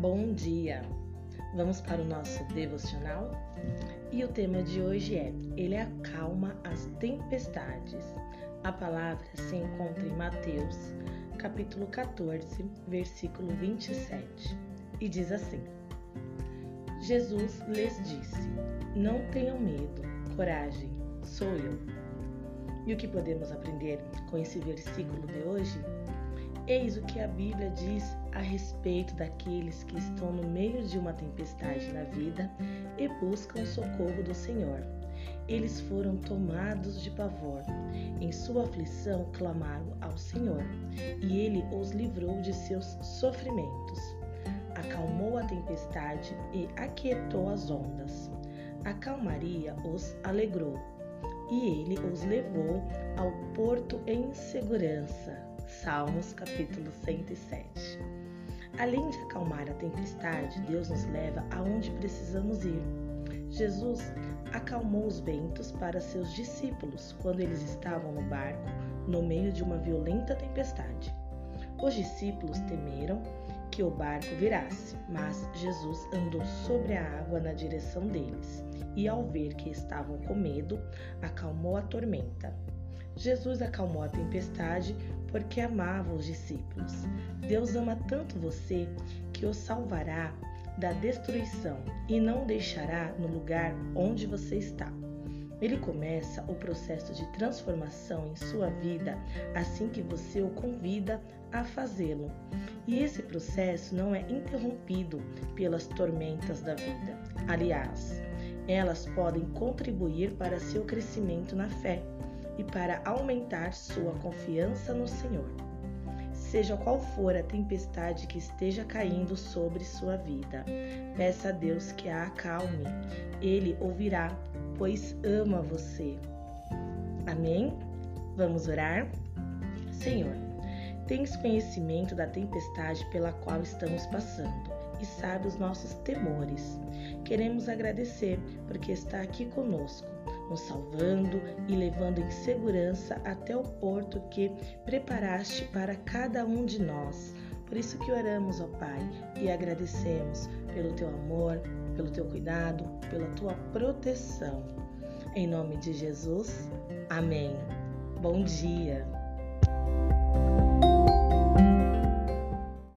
Bom dia! Vamos para o nosso devocional? E o tema de hoje é: Ele acalma as tempestades. A palavra se encontra em Mateus, capítulo 14, versículo 27, e diz assim: Jesus lhes disse: Não tenham medo, coragem, sou eu. E o que podemos aprender com esse versículo de hoje? Eis o que a Bíblia diz a respeito daqueles que estão no meio de uma tempestade na vida e buscam o socorro do Senhor. Eles foram tomados de pavor. Em sua aflição clamaram ao Senhor, e ele os livrou de seus sofrimentos. Acalmou a tempestade e aquietou as ondas. A calmaria os alegrou, e ele os levou ao porto em segurança. Salmos capítulo 107. Além de acalmar a tempestade, Deus nos leva aonde precisamos ir. Jesus acalmou os ventos para seus discípulos quando eles estavam no barco no meio de uma violenta tempestade. Os discípulos temeram que o barco virasse, mas Jesus andou sobre a água na direção deles e, ao ver que estavam com medo, acalmou a tormenta. Jesus acalmou a tempestade porque amava os discípulos. Deus ama tanto você que o salvará da destruição e não deixará no lugar onde você está. Ele começa o processo de transformação em sua vida assim que você o convida a fazê-lo. E esse processo não é interrompido pelas tormentas da vida. Aliás, elas podem contribuir para seu crescimento na fé e para aumentar sua confiança no Senhor. Seja qual for a tempestade que esteja caindo sobre sua vida, peça a Deus que a acalme. Ele ouvirá, pois ama você. Amém? Vamos orar? Senhor, tens conhecimento da tempestade pela qual estamos passando e sabe os nossos temores. Queremos agradecer porque está aqui conosco nos salvando e levando em segurança até o porto que preparaste para cada um de nós. Por isso que oramos, ó Pai, e agradecemos pelo teu amor, pelo teu cuidado, pela tua proteção. Em nome de Jesus, amém. Bom dia.